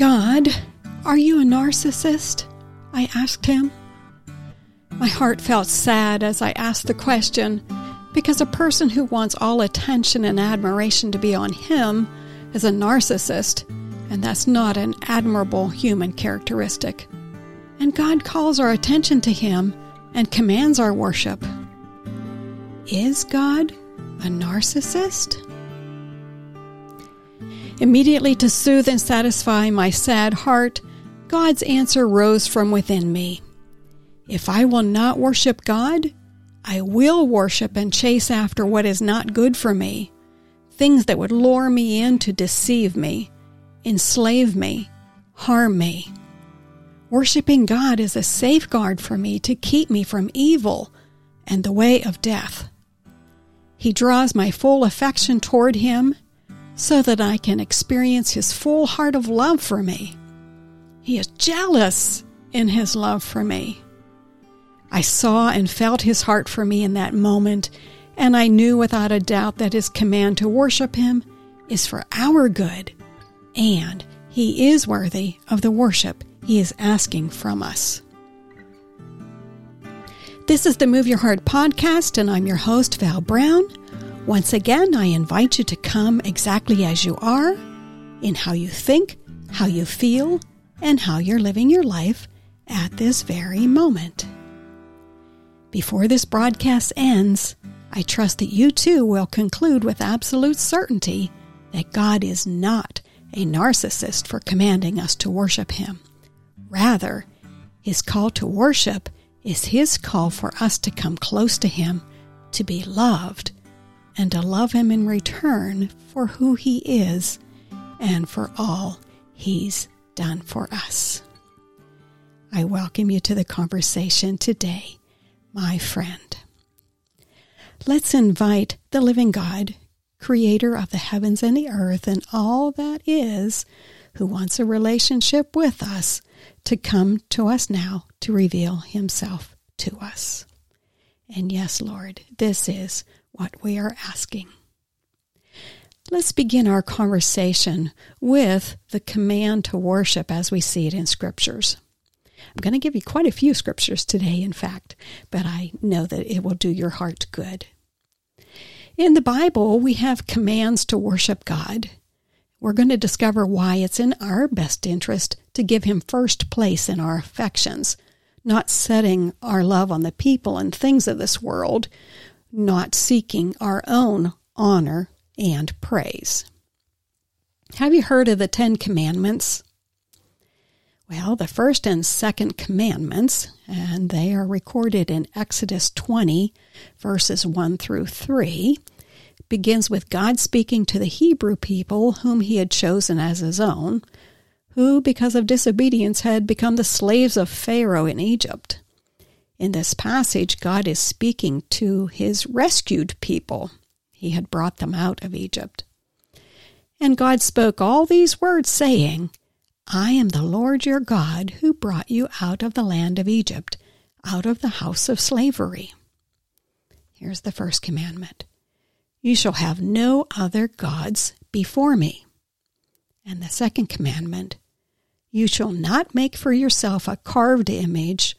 God, are you a narcissist? I asked him. My heart felt sad as I asked the question because a person who wants all attention and admiration to be on him is a narcissist, and that's not an admirable human characteristic. And God calls our attention to him and commands our worship. Is God a narcissist? Immediately to soothe and satisfy my sad heart, God's answer rose from within me. If I will not worship God, I will worship and chase after what is not good for me, things that would lure me in to deceive me, enslave me, harm me. Worshipping God is a safeguard for me to keep me from evil and the way of death. He draws my full affection toward Him so that I can experience His full heart of love for me. He is jealous in His love for me. I saw and felt His heart for me in that moment, and I knew without a doubt that His command to worship Him is for our good, and He is worthy of the worship He is asking from us. This is the Move Your Heart podcast, and I'm your host, Val Brown. Once again, I invite you to come exactly as you are, in how you think, how you feel, and how you're living your life at this very moment. Before this broadcast ends, I trust that you too will conclude with absolute certainty that God is not a narcissist for commanding us to worship Him. Rather, His call to worship is His call for us to come close to Him, to be loved, and to love Him in return for who He is and for all He's done for us. I welcome you to the conversation today, my friend. Let's invite the living God, creator of the heavens and the earth and all that is, who wants a relationship with us, to come to us now to reveal himself to us. And yes, Lord, this is what we are asking. Let's begin our conversation with the command to worship as we see it in scriptures. I'm going to give you quite a few scriptures today, in fact, but I know that it will do your heart good. In the Bible, we have commands to worship God. We're going to discover why it's in our best interest to give Him first place in our affections, not setting our love on the people and things of this world, not seeking our own honor and praise. Have you heard of the Ten Commandments? Well, the first and second commandments, and they are recorded in Exodus 20, verses 1 through 3, begins with God speaking to the Hebrew people whom he had chosen as his own, who, because of disobedience, had become the slaves of Pharaoh in Egypt. In this passage, God is speaking to his rescued people. He had brought them out of Egypt. And God spoke all these words, saying, I am the Lord your God who brought you out of the land of Egypt, out of the house of slavery. Here's the first commandment You shall have no other gods before me. And the second commandment You shall not make for yourself a carved image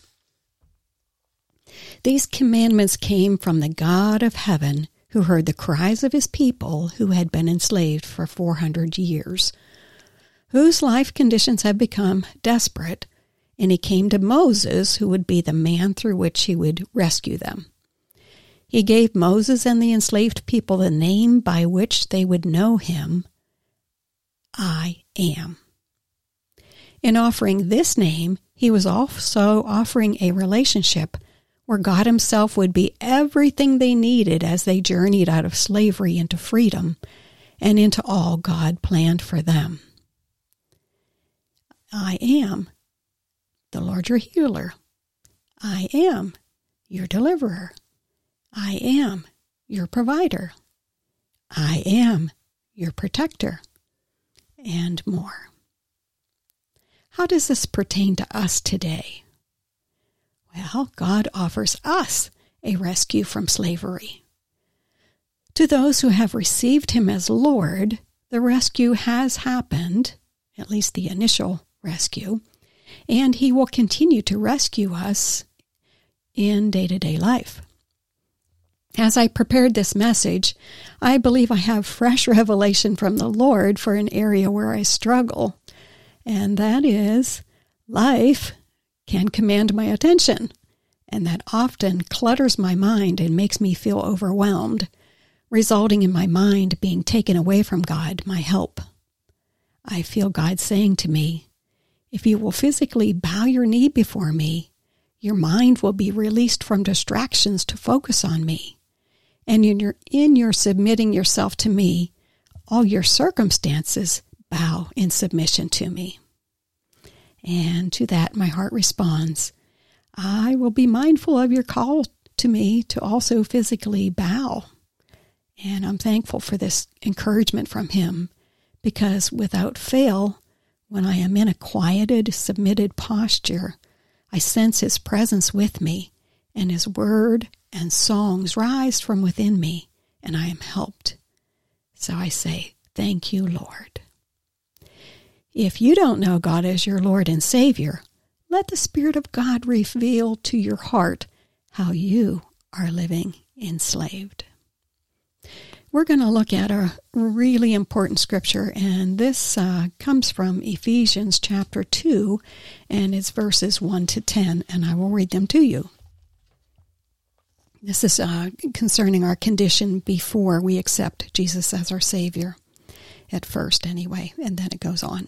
These commandments came from the God of heaven who heard the cries of his people who had been enslaved for 400 years, whose life conditions had become desperate, and he came to Moses, who would be the man through which he would rescue them. He gave Moses and the enslaved people the name by which they would know him I am. In offering this name, he was also offering a relationship where God Himself would be everything they needed as they journeyed out of slavery into freedom and into all God planned for them. I am the Lord your healer. I am your deliverer. I am your provider. I am your protector. And more. How does this pertain to us today? Well, God offers us a rescue from slavery. To those who have received Him as Lord, the rescue has happened, at least the initial rescue, and He will continue to rescue us in day to day life. As I prepared this message, I believe I have fresh revelation from the Lord for an area where I struggle, and that is life can command my attention, and that often clutters my mind and makes me feel overwhelmed, resulting in my mind being taken away from God, my help. I feel God saying to me, If you will physically bow your knee before me, your mind will be released from distractions to focus on me. And in your, in your submitting yourself to me, all your circumstances bow in submission to me. And to that, my heart responds, I will be mindful of your call to me to also physically bow. And I'm thankful for this encouragement from him because without fail, when I am in a quieted, submitted posture, I sense his presence with me, and his word and songs rise from within me, and I am helped. So I say, Thank you, Lord. If you don't know God as your Lord and Savior, let the Spirit of God reveal to your heart how you are living enslaved. We're going to look at a really important scripture, and this uh, comes from Ephesians chapter 2, and it's verses 1 to 10, and I will read them to you. This is uh, concerning our condition before we accept Jesus as our Savior, at first, anyway, and then it goes on.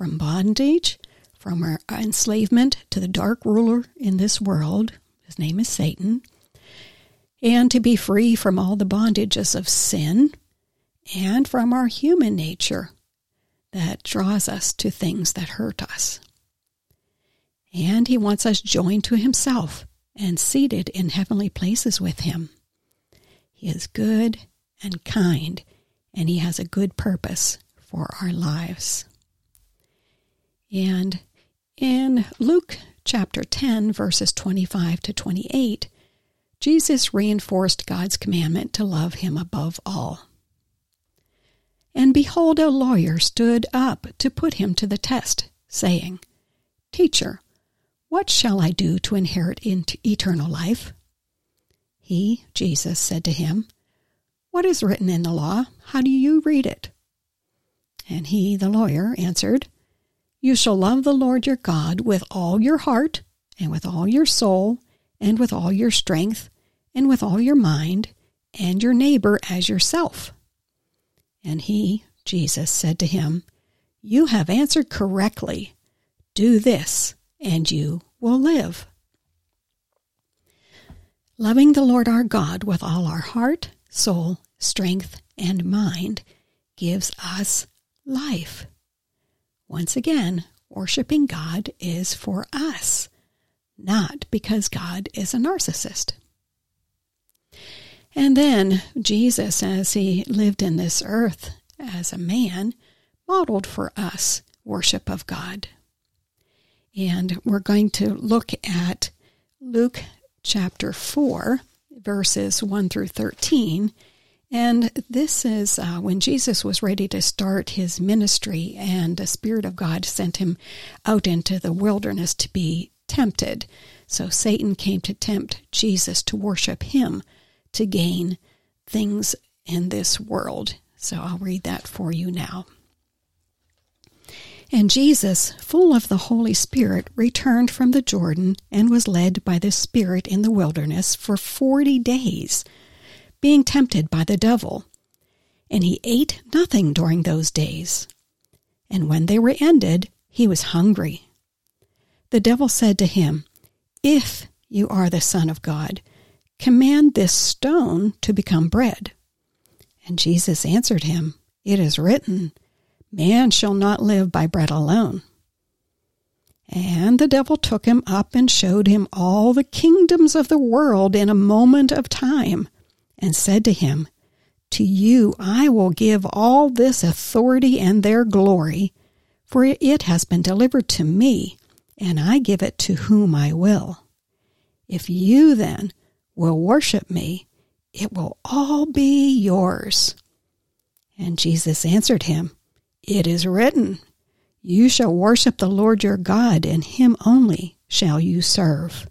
from bondage, from our enslavement to the dark ruler in this world. His name is Satan. And to be free from all the bondages of sin and from our human nature that draws us to things that hurt us. And he wants us joined to himself and seated in heavenly places with him. He is good and kind, and he has a good purpose for our lives. And in Luke chapter 10, verses 25 to 28, Jesus reinforced God's commandment to love him above all. And behold, a lawyer stood up to put him to the test, saying, Teacher, what shall I do to inherit eternal life? He, Jesus, said to him, What is written in the law? How do you read it? And he, the lawyer, answered, You shall love the Lord your God with all your heart, and with all your soul, and with all your strength, and with all your mind, and your neighbor as yourself. And he, Jesus, said to him, You have answered correctly. Do this, and you will live. Loving the Lord our God with all our heart, soul, strength, and mind gives us life. Once again, worshiping God is for us, not because God is a narcissist. And then Jesus, as he lived in this earth as a man, modeled for us worship of God. And we're going to look at Luke chapter 4, verses 1 through 13. And this is uh, when Jesus was ready to start his ministry, and the Spirit of God sent him out into the wilderness to be tempted. So Satan came to tempt Jesus to worship him to gain things in this world. So I'll read that for you now. And Jesus, full of the Holy Spirit, returned from the Jordan and was led by the Spirit in the wilderness for forty days, being tempted by the devil. And he ate nothing during those days. And when they were ended, he was hungry. The devil said to him, If you are the Son of God, Command this stone to become bread. And Jesus answered him, It is written, Man shall not live by bread alone. And the devil took him up and showed him all the kingdoms of the world in a moment of time, and said to him, To you I will give all this authority and their glory, for it has been delivered to me, and I give it to whom I will. If you then will worship me, it will all be yours. And Jesus answered him, It is written, You shall worship the Lord your God, and him only shall you serve.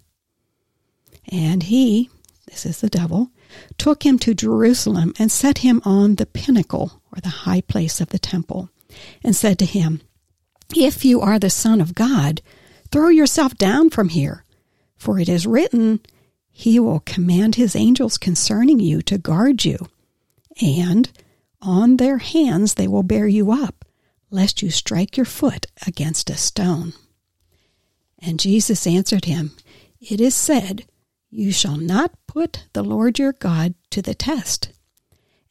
And he, this is the devil, took him to Jerusalem and set him on the pinnacle, or the high place of the temple, and said to him, If you are the Son of God, throw yourself down from here, for it is written, he will command his angels concerning you to guard you, and on their hands they will bear you up, lest you strike your foot against a stone. And Jesus answered him, It is said, You shall not put the Lord your God to the test.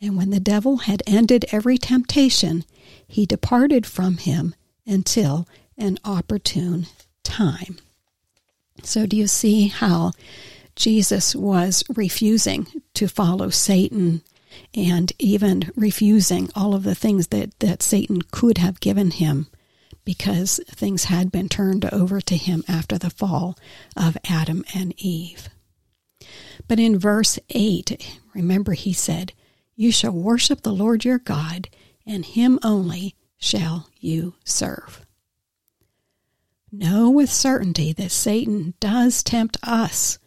And when the devil had ended every temptation, he departed from him until an opportune time. So, do you see how Jesus was refusing to follow Satan and even refusing all of the things that, that Satan could have given him because things had been turned over to him after the fall of Adam and Eve. But in verse 8, remember he said, You shall worship the Lord your God, and him only shall you serve. Know with certainty that Satan does tempt us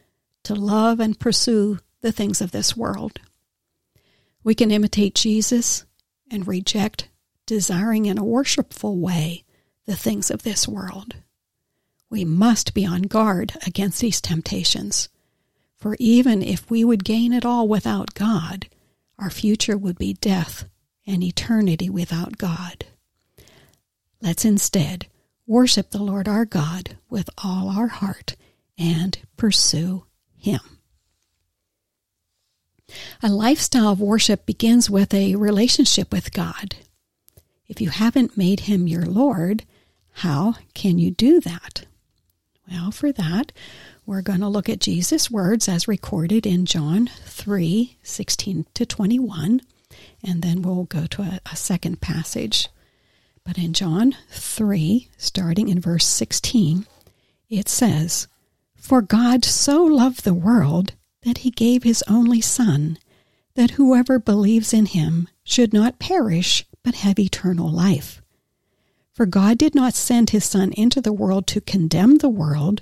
to love and pursue the things of this world. We can imitate Jesus and reject, desiring in a worshipful way, the things of this world. We must be on guard against these temptations, for even if we would gain it all without God, our future would be death and eternity without God. Let's instead worship the Lord our God with all our heart and pursue him. A lifestyle of worship begins with a relationship with God. If you haven't made Him your Lord, how can you do that? Well, for that, we're going to look at Jesus' words as recorded in John 3 16 to 21, and then we'll go to a, a second passage. But in John 3, starting in verse 16, it says, for God so loved the world that he gave his only Son, that whoever believes in him should not perish, but have eternal life. For God did not send his Son into the world to condemn the world,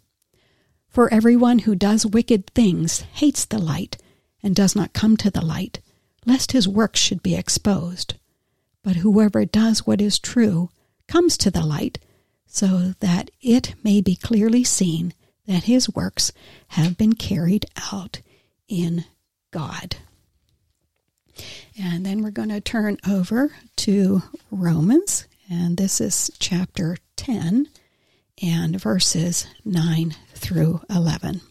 For everyone who does wicked things hates the light and does not come to the light, lest his works should be exposed. But whoever does what is true comes to the light, so that it may be clearly seen that his works have been carried out in God. And then we're going to turn over to Romans, and this is chapter 10 and verses 9 through 11.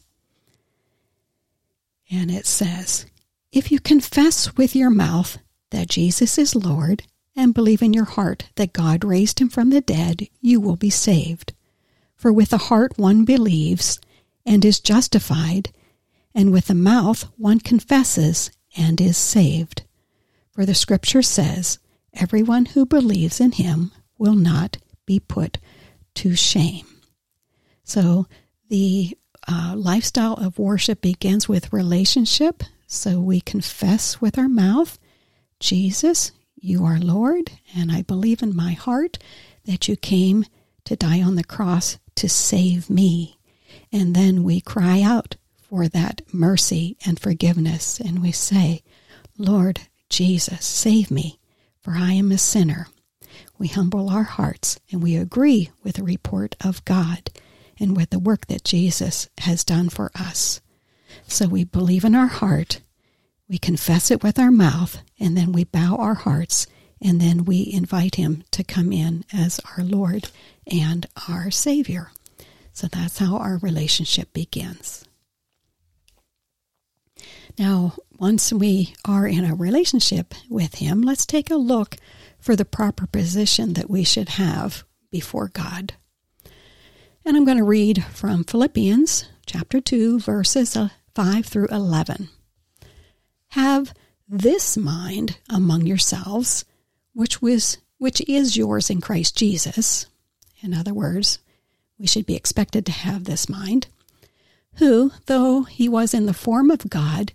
And it says, If you confess with your mouth that Jesus is Lord and believe in your heart that God raised him from the dead, you will be saved. For with the heart one believes and is justified, and with the mouth one confesses and is saved. For the scripture says, Everyone who believes in him will not be put to shame. So the uh, lifestyle of worship begins with relationship. So we confess with our mouth, Jesus, you are Lord, and I believe in my heart that you came to die on the cross to save me. And then we cry out for that mercy and forgiveness, and we say, Lord, Jesus, save me, for I am a sinner. We humble our hearts and we agree with the report of God and with the work that Jesus has done for us. So we believe in our heart, we confess it with our mouth, and then we bow our hearts, and then we invite Him to come in as our Lord and our Savior. So that's how our relationship begins. Now, once we are in a relationship with Him, let's take a look for the proper position that we should have before God. And I'm going to read from Philippians chapter 2, verses uh, 5 through 11. Have this mind among yourselves, which was which is yours in Christ Jesus. In other words, we should be expected to have this mind, who, though he was in the form of God,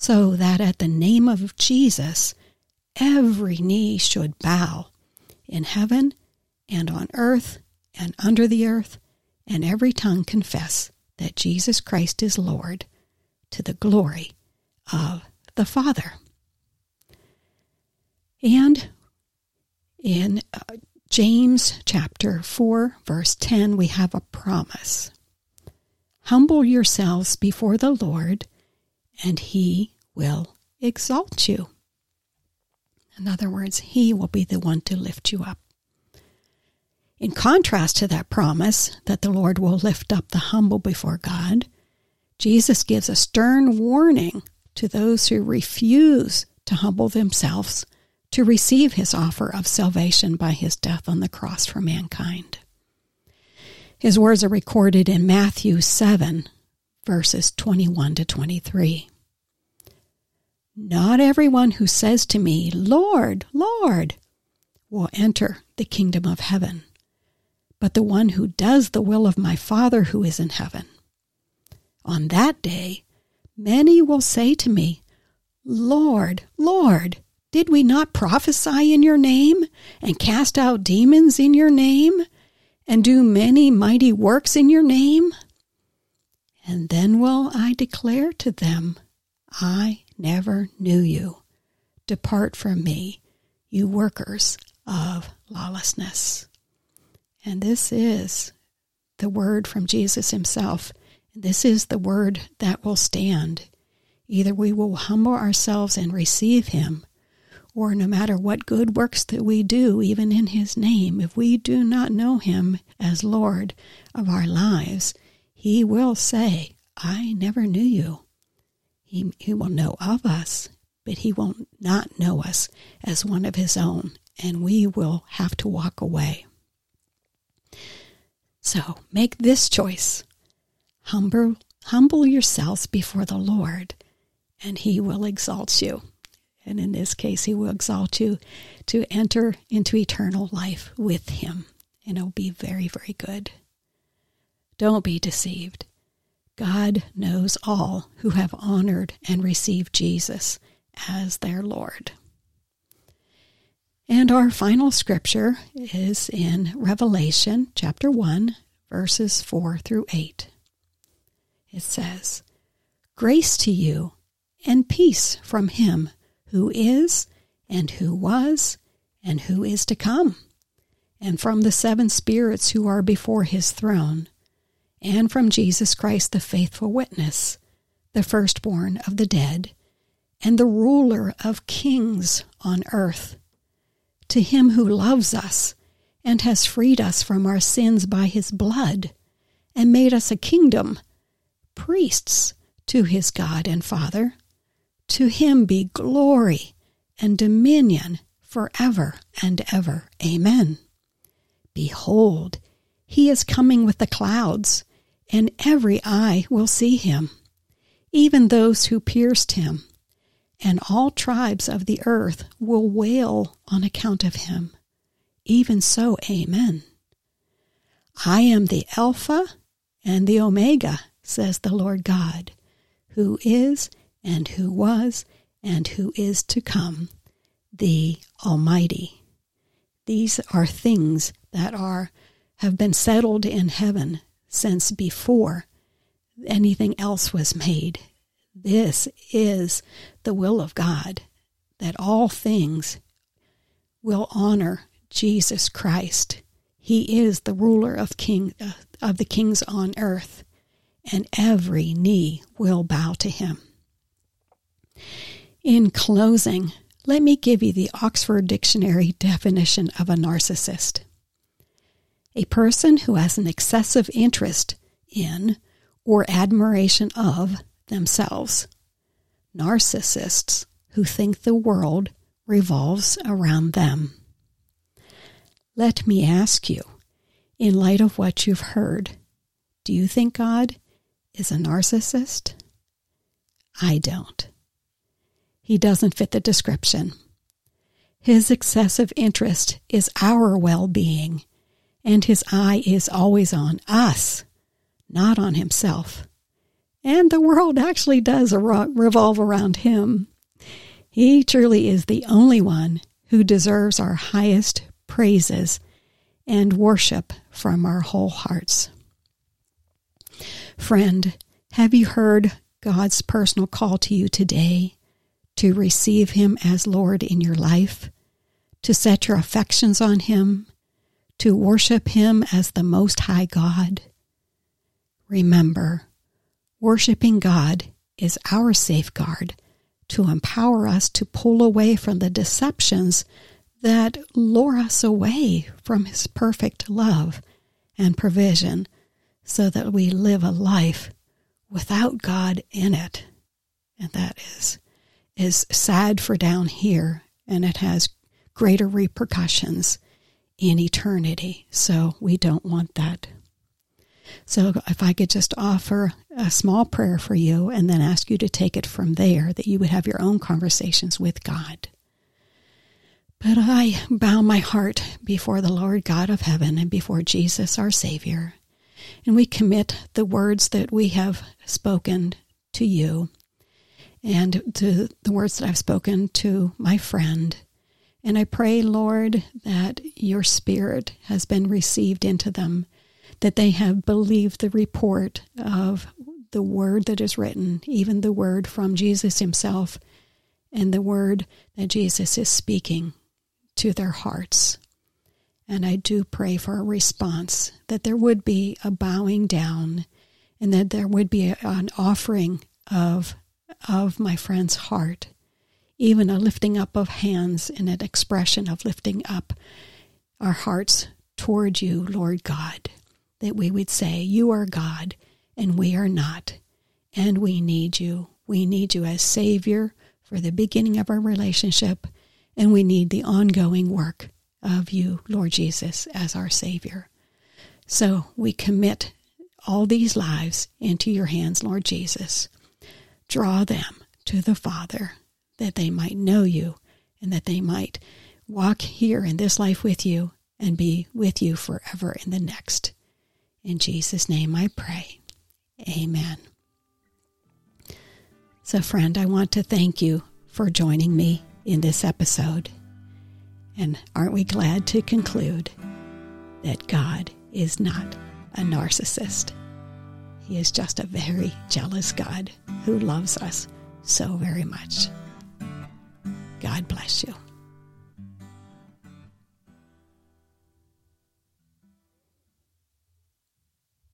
so that at the name of Jesus, every knee should bow in heaven and on earth and under the earth, and every tongue confess that Jesus Christ is Lord to the glory of the Father. And in uh, James chapter 4, verse 10, we have a promise Humble yourselves before the Lord and he will exalt you. In other words, he will be the one to lift you up. In contrast to that promise that the Lord will lift up the humble before God, Jesus gives a stern warning to those who refuse to humble themselves to receive his offer of salvation by his death on the cross for mankind. His words are recorded in Matthew 7, verses 21 to 23. Not everyone who says to me, Lord, Lord, will enter the kingdom of heaven, but the one who does the will of my Father who is in heaven. On that day, many will say to me, Lord, Lord, did we not prophesy in your name, and cast out demons in your name, and do many mighty works in your name? And then will I declare to them, I never knew you. Depart from me, you workers of lawlessness. And this is the word from Jesus himself. This is the word that will stand. Either we will humble ourselves and receive him, or no matter what good works that we do, even in his name, if we do not know him as Lord of our lives, he will say, I never knew you. He, he will know of us, but he will not know us as one of his own, and we will have to walk away. So make this choice. Humble, humble yourselves before the Lord, and he will exalt you. And in this case, he will exalt you to enter into eternal life with him. And it will be very, very good. Don't be deceived. God knows all who have honored and received Jesus as their Lord. And our final scripture is in Revelation chapter 1, verses 4 through 8. It says, Grace to you and peace from him who is, and who was, and who is to come, and from the seven spirits who are before his throne, and from Jesus Christ, the faithful witness, the firstborn of the dead, and the ruler of kings on earth. To him who loves us and has freed us from our sins by his blood, and made us a kingdom, priests to his God and Father. To him be glory and dominion forever and ever. Amen. Behold, he is coming with the clouds, and every eye will see him, even those who pierced him, and all tribes of the earth will wail on account of him. Even so, Amen. I am the Alpha and the Omega, says the Lord God, who is and who was and who is to come, the Almighty. These are things that are have been settled in heaven since before anything else was made. This is the will of God that all things will honor Jesus Christ. He is the ruler of king uh, of the kings on earth, and every knee will bow to him. In closing, let me give you the Oxford Dictionary definition of a narcissist a person who has an excessive interest in or admiration of themselves. Narcissists who think the world revolves around them. Let me ask you, in light of what you've heard, do you think God is a narcissist? I don't. He doesn't fit the description. His excessive interest is our well being, and his eye is always on us, not on himself. And the world actually does revolve around him. He truly is the only one who deserves our highest praises and worship from our whole hearts. Friend, have you heard God's personal call to you today? to receive Him as Lord in your life, to set your affections on Him, to worship Him as the Most High God. Remember, worshiping God is our safeguard to empower us to pull away from the deceptions that lure us away from His perfect love and provision so that we live a life without God in it. And that is is sad for down here and it has greater repercussions in eternity. So we don't want that. So if I could just offer a small prayer for you and then ask you to take it from there, that you would have your own conversations with God. But I bow my heart before the Lord God of heaven and before Jesus our Savior, and we commit the words that we have spoken to you and to the words that I've spoken to my friend. And I pray, Lord, that your spirit has been received into them, that they have believed the report of the word that is written, even the word from Jesus himself, and the word that Jesus is speaking to their hearts. And I do pray for a response, that there would be a bowing down, and that there would be an offering of of my friend's heart, even a lifting up of hands and an expression of lifting up our hearts toward you, Lord God, that we would say, You are God and we are not, and we need you. We need you as Savior for the beginning of our relationship, and we need the ongoing work of you, Lord Jesus, as our Savior. So we commit all these lives into your hands, Lord Jesus. Draw them to the Father that they might know you and that they might walk here in this life with you and be with you forever in the next. In Jesus' name I pray. Amen. So, friend, I want to thank you for joining me in this episode. And aren't we glad to conclude that God is not a narcissist? He is just a very jealous God who loves us so very much. God bless you.